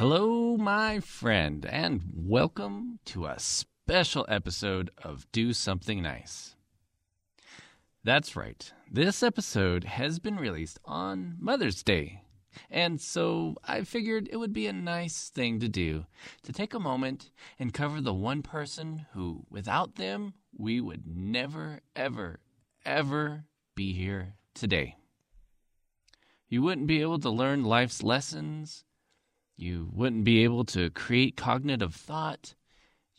Hello, my friend, and welcome to a special episode of Do Something Nice. That's right, this episode has been released on Mother's Day. And so I figured it would be a nice thing to do to take a moment and cover the one person who, without them, we would never, ever, ever be here today. You wouldn't be able to learn life's lessons. You wouldn't be able to create cognitive thought.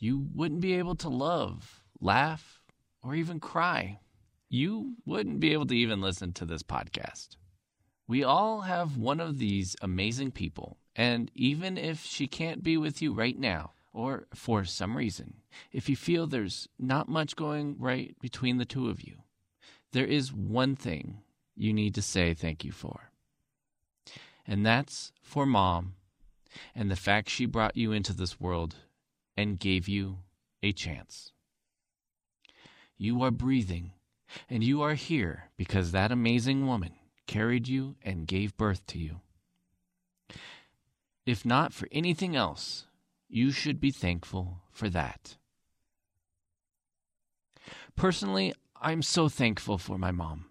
You wouldn't be able to love, laugh, or even cry. You wouldn't be able to even listen to this podcast. We all have one of these amazing people, and even if she can't be with you right now, or for some reason, if you feel there's not much going right between the two of you, there is one thing you need to say thank you for. And that's for mom and the fact she brought you into this world and gave you a chance. You are breathing, and you are here because that amazing woman carried you and gave birth to you. If not for anything else, you should be thankful for that. Personally, I'm so thankful for my mom,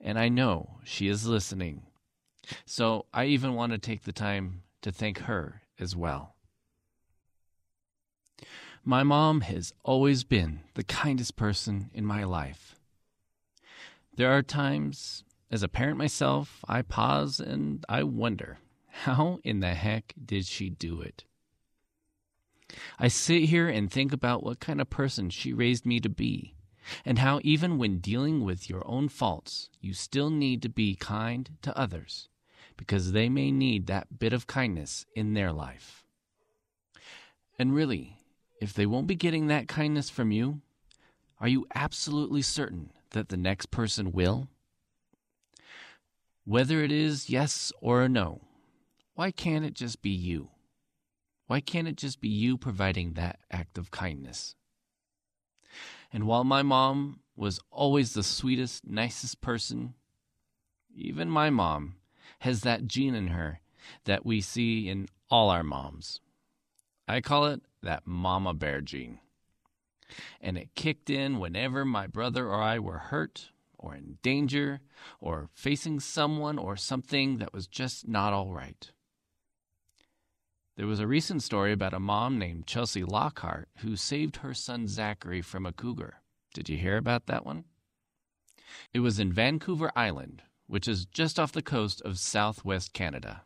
and I know she is listening. So I even want to take the time to thank her as well. My mom has always been the kindest person in my life. There are times, as a parent myself, I pause and I wonder how in the heck did she do it? I sit here and think about what kind of person she raised me to be, and how even when dealing with your own faults, you still need to be kind to others because they may need that bit of kindness in their life. And really, if they won't be getting that kindness from you, are you absolutely certain that the next person will? Whether it is yes or a no, why can't it just be you? Why can't it just be you providing that act of kindness? And while my mom was always the sweetest, nicest person, even my mom has that gene in her that we see in all our moms. I call it that mama bear gene. And it kicked in whenever my brother or I were hurt or in danger or facing someone or something that was just not all right. There was a recent story about a mom named Chelsea Lockhart who saved her son Zachary from a cougar. Did you hear about that one? It was in Vancouver Island, which is just off the coast of southwest Canada.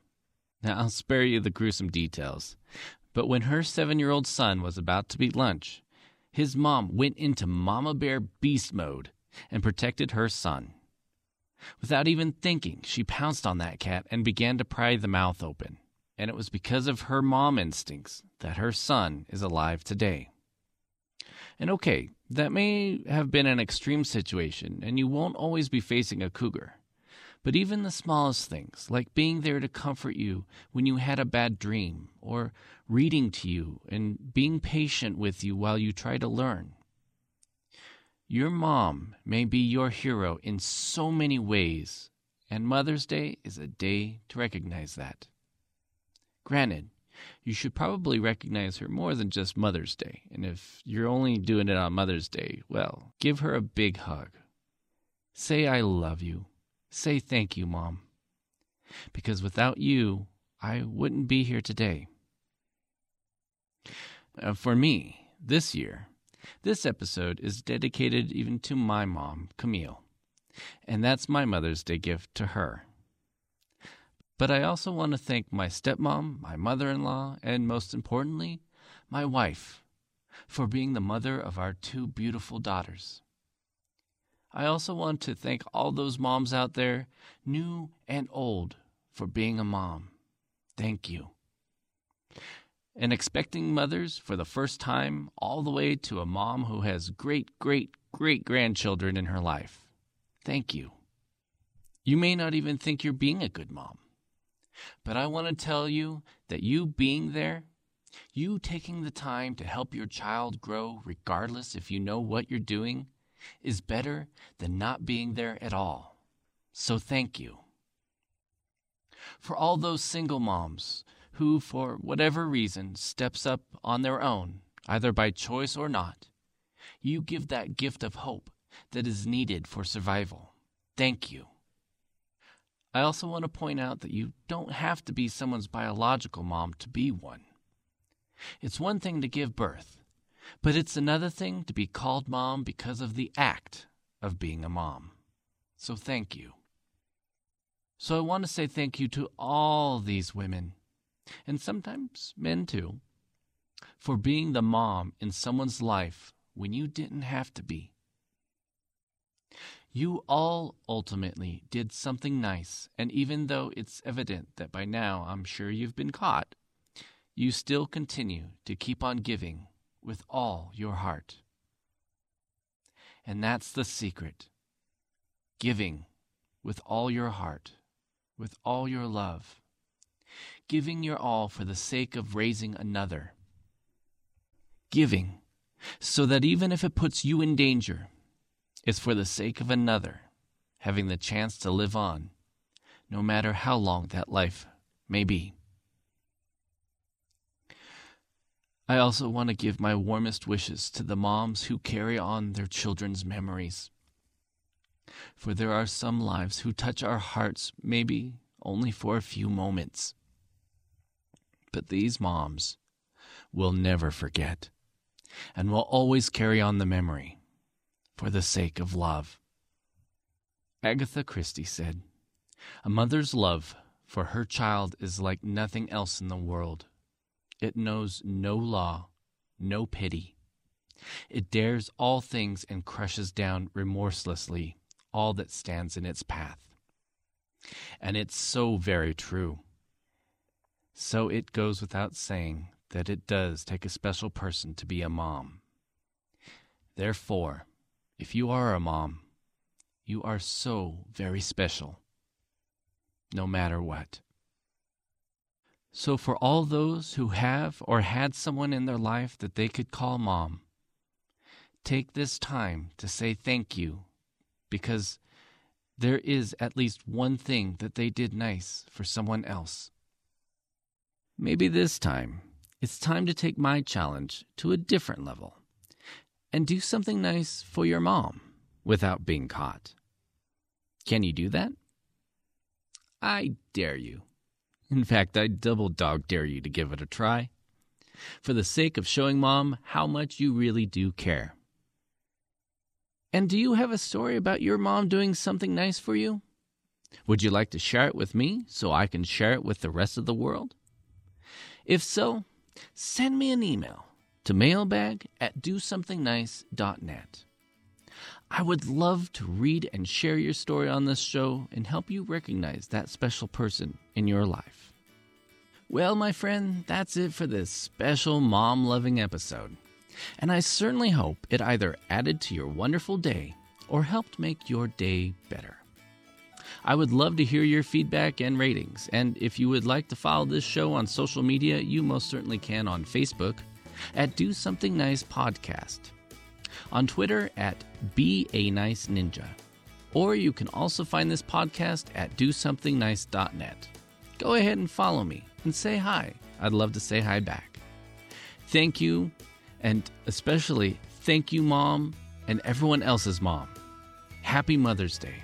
Now, I'll spare you the gruesome details, but when her seven year old son was about to eat lunch, his mom went into Mama Bear beast mode and protected her son. Without even thinking, she pounced on that cat and began to pry the mouth open. And it was because of her mom instincts that her son is alive today. And okay, that may have been an extreme situation, and you won't always be facing a cougar. But even the smallest things, like being there to comfort you when you had a bad dream, or reading to you and being patient with you while you try to learn. Your mom may be your hero in so many ways, and Mother's Day is a day to recognize that. Granted, you should probably recognize her more than just Mother's Day, and if you're only doing it on Mother's Day, well, give her a big hug. Say, I love you. Say thank you, Mom. Because without you, I wouldn't be here today. Uh, for me, this year, this episode is dedicated even to my mom, Camille. And that's my Mother's Day gift to her. But I also want to thank my stepmom, my mother in law, and most importantly, my wife, for being the mother of our two beautiful daughters. I also want to thank all those moms out there, new and old, for being a mom. Thank you. And expecting mothers for the first time, all the way to a mom who has great, great, great grandchildren in her life. Thank you. You may not even think you're being a good mom. But I want to tell you that you being there, you taking the time to help your child grow, regardless if you know what you're doing, is better than not being there at all. So thank you. For all those single moms who, for whatever reason, steps up on their own, either by choice or not, you give that gift of hope that is needed for survival. Thank you. I also want to point out that you don't have to be someone's biological mom to be one. It's one thing to give birth, but it's another thing to be called mom because of the act of being a mom. So thank you. So I want to say thank you to all these women, and sometimes men too, for being the mom in someone's life when you didn't have to be. You all ultimately did something nice, and even though it's evident that by now I'm sure you've been caught, you still continue to keep on giving with all your heart. And that's the secret giving with all your heart, with all your love, giving your all for the sake of raising another. Giving so that even if it puts you in danger, it's for the sake of another having the chance to live on, no matter how long that life may be. I also want to give my warmest wishes to the moms who carry on their children's memories. For there are some lives who touch our hearts maybe only for a few moments. But these moms will never forget and will always carry on the memory for the sake of love. Agatha Christie said, A mother's love for her child is like nothing else in the world. It knows no law, no pity. It dares all things and crushes down remorselessly all that stands in its path. And it's so very true. So it goes without saying that it does take a special person to be a mom. Therefore, if you are a mom, you are so very special, no matter what. So, for all those who have or had someone in their life that they could call mom, take this time to say thank you because there is at least one thing that they did nice for someone else. Maybe this time it's time to take my challenge to a different level and do something nice for your mom without being caught. Can you do that? I dare you. In fact, I double dog dare you to give it a try. For the sake of showing mom how much you really do care. And do you have a story about your mom doing something nice for you? Would you like to share it with me so I can share it with the rest of the world? If so, send me an email to mailbag at dosomethingnice.net. I would love to read and share your story on this show and help you recognize that special person in your life. Well, my friend, that's it for this special mom loving episode. And I certainly hope it either added to your wonderful day or helped make your day better. I would love to hear your feedback and ratings. And if you would like to follow this show on social media, you most certainly can on Facebook at Do Something Nice Podcast, on Twitter at Be a Nice Ninja, or you can also find this podcast at DoSomethingNice.net. Go ahead and follow me and say hi. I'd love to say hi back. Thank you, and especially thank you, Mom, and everyone else's mom. Happy Mother's Day.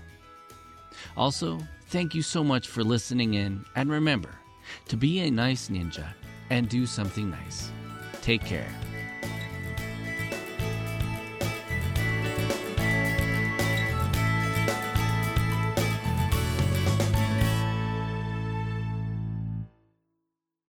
Also, thank you so much for listening in, and remember to be a nice ninja and do something nice. Take care.